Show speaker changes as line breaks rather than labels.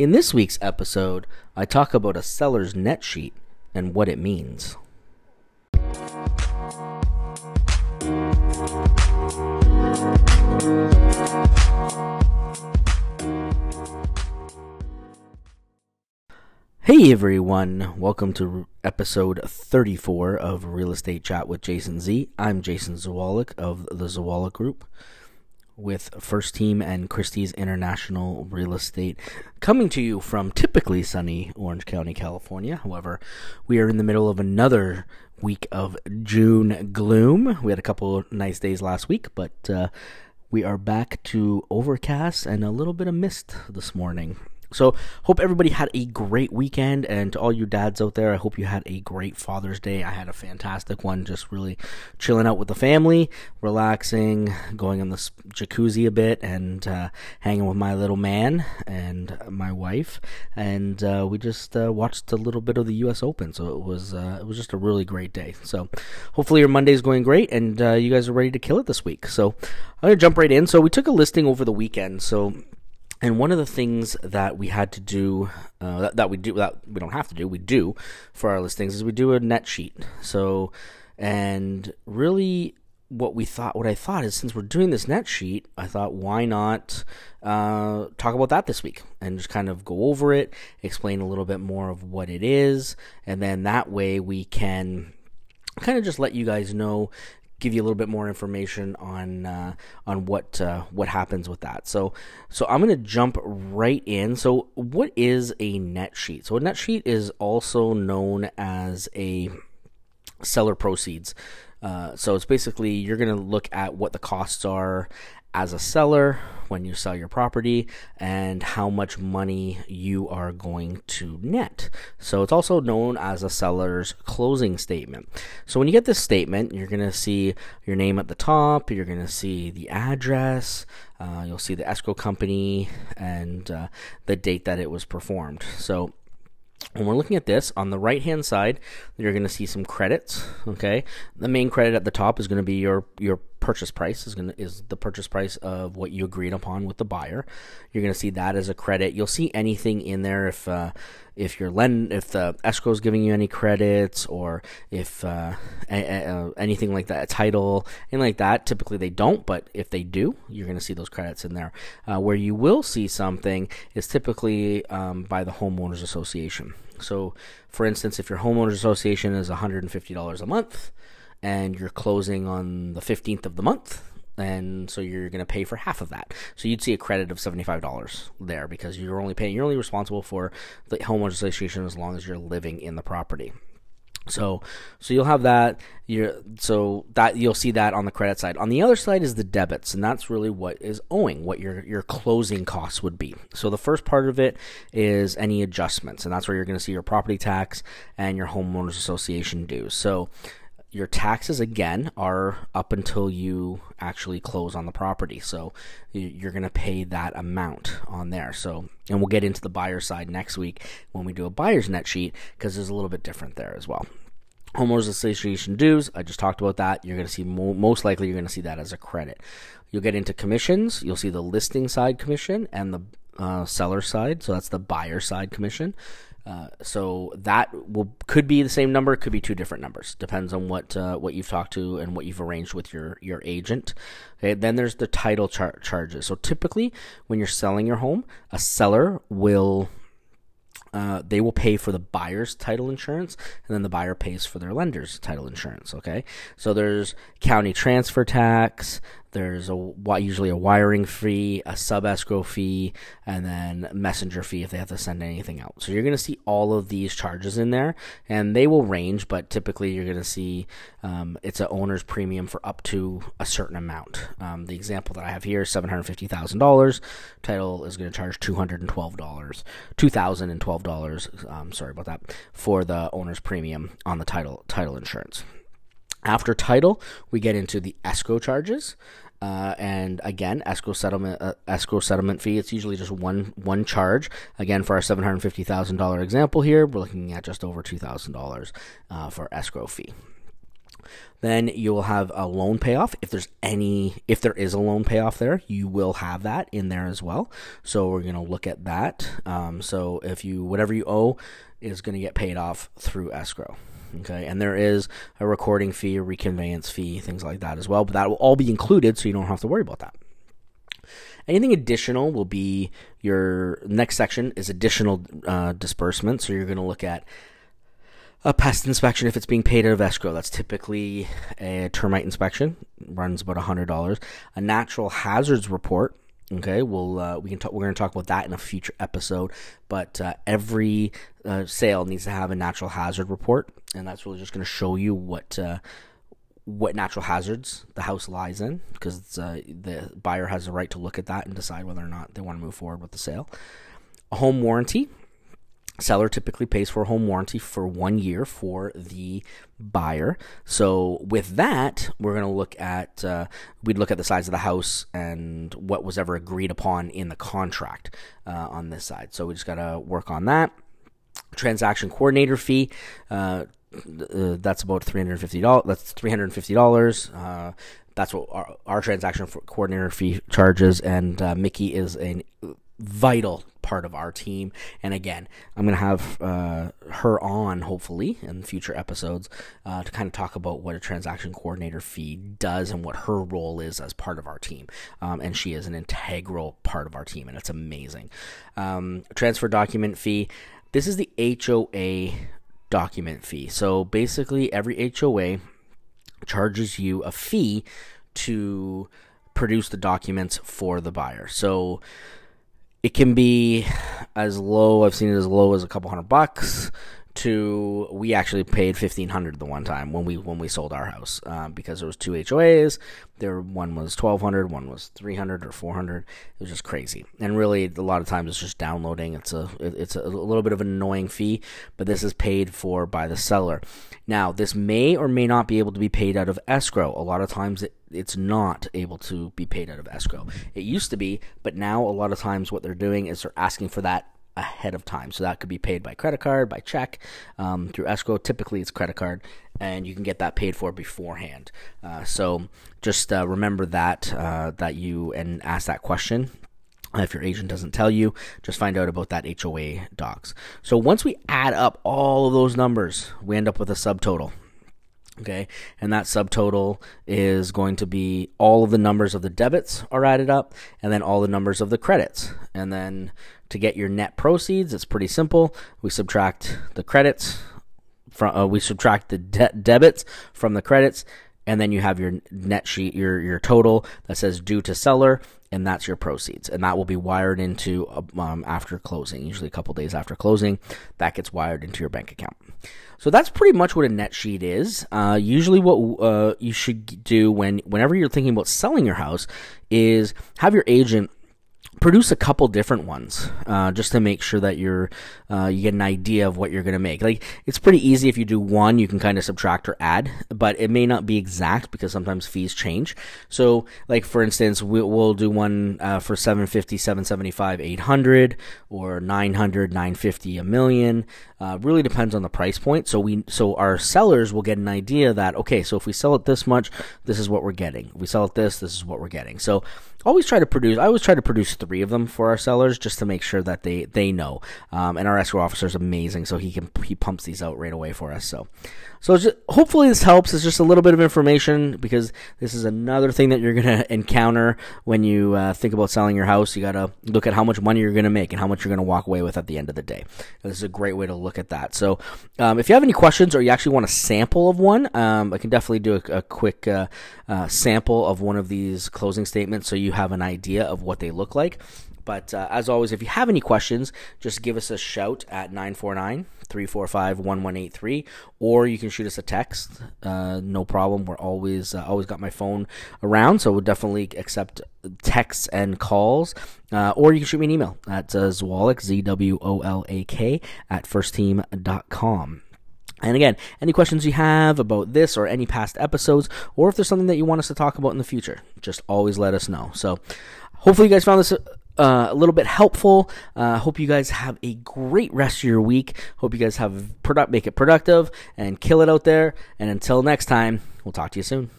In this week's episode, I talk about a seller's net sheet and what it means. Hey everyone, welcome to episode 34 of Real Estate Chat with Jason Z. I'm Jason Zwolak of the Zwolak Group with First Team and Christie's International Real Estate coming to you from typically sunny Orange County, California. However, we are in the middle of another week of June gloom. We had a couple nice days last week, but uh, we are back to overcast and a little bit of mist this morning. So, hope everybody had a great weekend, and to all you dads out there, I hope you had a great Father's Day. I had a fantastic one, just really chilling out with the family, relaxing, going on the jacuzzi a bit, and uh, hanging with my little man and my wife, and uh, we just uh, watched a little bit of the U.S. Open. So it was uh, it was just a really great day. So, hopefully your Monday's going great, and uh, you guys are ready to kill it this week. So, I'm gonna jump right in. So we took a listing over the weekend. So and one of the things that we had to do, uh, that, that we do, that we don't have to do, we do for our listings is we do a net sheet. So, and really what we thought, what I thought is since we're doing this net sheet, I thought why not uh, talk about that this week and just kind of go over it, explain a little bit more of what it is, and then that way we can kind of just let you guys know give you a little bit more information on uh, on what uh, what happens with that. So so I'm going to jump right in. So what is a net sheet? So a net sheet is also known as a seller proceeds. Uh, so it's basically you're going to look at what the costs are as a seller when you sell your property and how much money you are going to net. So it's also known as a seller's closing statement. So when you get this statement, you're going to see your name at the top, you're going to see the address, uh, you'll see the escrow company, and uh, the date that it was performed. So when we're looking at this on the right hand side you're going to see some credits okay the main credit at the top is going to be your your purchase price is going is the purchase price of what you agreed upon with the buyer. You're going to see that as a credit. You'll see anything in there if uh, if your lend if the escrow is giving you any credits or if uh, a, a, anything like that title and like that. Typically they don't but if they do you're going to see those credits in there. Uh, where you will see something is typically um, by the homeowners association. So, for instance, if your homeowners association is $150 a month and you're closing on the 15th of the month, and so you're going to pay for half of that. So you'd see a credit of $75 there because you're only paying, you're only responsible for the homeowners association as long as you're living in the property. So, so you'll have that. You're, so that you'll see that on the credit side. On the other side is the debits, and that's really what is owing, what your your closing costs would be. So the first part of it is any adjustments, and that's where you're going to see your property tax and your homeowners association dues. So your taxes again are up until you actually close on the property. So you're going to pay that amount on there. So, and we'll get into the buyer side next week when we do a buyer's net sheet because there's a little bit different there as well. Homeowners Association dues, I just talked about that. You're going to see mo- most likely you're going to see that as a credit. You'll get into commissions. You'll see the listing side commission and the uh, seller side. So that's the buyer side commission. Uh, so that will could be the same number, could be two different numbers. Depends on what uh, what you've talked to and what you've arranged with your your agent. Okay, then there's the title char- charges. So typically, when you're selling your home, a seller will uh, they will pay for the buyer's title insurance, and then the buyer pays for their lender's title insurance. Okay, so there's county transfer tax, there's a usually a wiring fee, a sub escrow fee, and then messenger fee if they have to send anything out. So you're going to see all of these charges in there, and they will range, but typically you're going to see um, it's an owner's premium for up to a certain amount. Um, the example that I have here seven hundred fifty thousand dollars. Title is going to charge two hundred and twelve dollars, two thousand and twelve dollars. Um, sorry about that for the owner's premium on the title title insurance. After title, we get into the escrow charges. Uh, and again, escrow settlement uh, escrow settlement fee. It's usually just one one charge. Again, for our seven hundred fifty thousand dollar example here, we're looking at just over two thousand uh, dollars for escrow fee. Then you will have a loan payoff. If there's any, if there is a loan payoff there, you will have that in there as well. So we're going to look at that. Um, so if you, whatever you owe is going to get paid off through escrow. Okay. And there is a recording fee, a reconveyance fee, things like that as well. But that will all be included so you don't have to worry about that. Anything additional will be your next section is additional uh, disbursement. So you're going to look at a pest inspection if it's being paid out of escrow. That's typically a termite inspection, runs about hundred dollars. A natural hazards report. Okay, we'll uh, we can talk. We're going to talk about that in a future episode. But uh, every uh, sale needs to have a natural hazard report, and that's really just going to show you what uh, what natural hazards the house lies in, because uh, the buyer has the right to look at that and decide whether or not they want to move forward with the sale. A home warranty seller typically pays for a home warranty for one year for the buyer. So with that, we're going to look at uh, we'd look at the size of the house and what was ever agreed upon in the contract uh, on this side. So we just got to work on that. Transaction coordinator fee. Uh, uh that's about three hundred fifty dollars. That's three hundred fifty dollars. Uh, that's what our, our transaction coordinator fee charges, and uh, Mickey is a vital part of our team. And again, I'm going to have uh, her on, hopefully, in future episodes uh, to kind of talk about what a transaction coordinator fee does and what her role is as part of our team. Um, and she is an integral part of our team, and it's amazing. Um, transfer document fee. This is the HOA document fee. So basically, every HOA charges you a fee to produce the documents for the buyer. So it can be as low. I've seen it as low as a couple hundred bucks to we actually paid fifteen hundred the one time when we when we sold our house um, because there was two HOAs. There one was twelve hundred, one was three hundred or four hundred. It was just crazy. And really, a lot of times it's just downloading. It's a it's a little bit of an annoying fee, but this is paid for by the seller. Now, this may or may not be able to be paid out of escrow. A lot of times it, it's not able to be paid out of escrow. It used to be, but now a lot of times what they're doing is they're asking for that ahead of time. So that could be paid by credit card, by check, um, through escrow. Typically, it's credit card, and you can get that paid for beforehand. Uh, so just uh, remember that uh, that you and ask that question. If your agent doesn't tell you, just find out about that HOA docs. So once we add up all of those numbers, we end up with a subtotal. Okay, and that subtotal is going to be all of the numbers of the debits are added up, and then all the numbers of the credits. And then to get your net proceeds, it's pretty simple. We subtract the credits from, uh, we subtract the de- debits from the credits, and then you have your net sheet, your your total that says due to seller, and that's your proceeds, and that will be wired into um, after closing, usually a couple days after closing. That gets wired into your bank account. So that's pretty much what a net sheet is. Uh, usually, what uh, you should do when whenever you're thinking about selling your house is have your agent produce a couple different ones uh, just to make sure that you're uh, you get an idea of what you're going to make. Like it's pretty easy if you do one you can kind of subtract or add but it may not be exact because sometimes fees change. So like for instance we, will do one uh, for 750 775 800 or 900 950 a million uh, really depends on the price point. So we so our sellers will get an idea that okay so if we sell it this much this is what we're getting. If we sell it this this is what we're getting. So always try to produce i always try to produce three of them for our sellers just to make sure that they they know. Um, and our escrow officer is amazing so he can he pumps these out right away for us so so just, hopefully this helps. It's just a little bit of information because this is another thing that you're going to encounter when you uh, think about selling your house. You got to look at how much money you're going to make and how much you're going to walk away with at the end of the day. This is a great way to look at that. So um, if you have any questions or you actually want a sample of one, um, I can definitely do a, a quick uh, uh, sample of one of these closing statements so you have an idea of what they look like. But uh, as always, if you have any questions, just give us a shout at 949 345 1183, or you can shoot us a text. Uh, no problem. We're always uh, always got my phone around, so we'll definitely accept texts and calls. Uh, or you can shoot me an email at uh, Zwolak, Z W O L A K, at firstteam.com. And again, any questions you have about this or any past episodes, or if there's something that you want us to talk about in the future, just always let us know. So, hopefully, you guys found this uh, a little bit helpful. Uh, hope you guys have a great rest of your week. Hope you guys have product, make it productive and kill it out there. And until next time, We'll talk to you soon.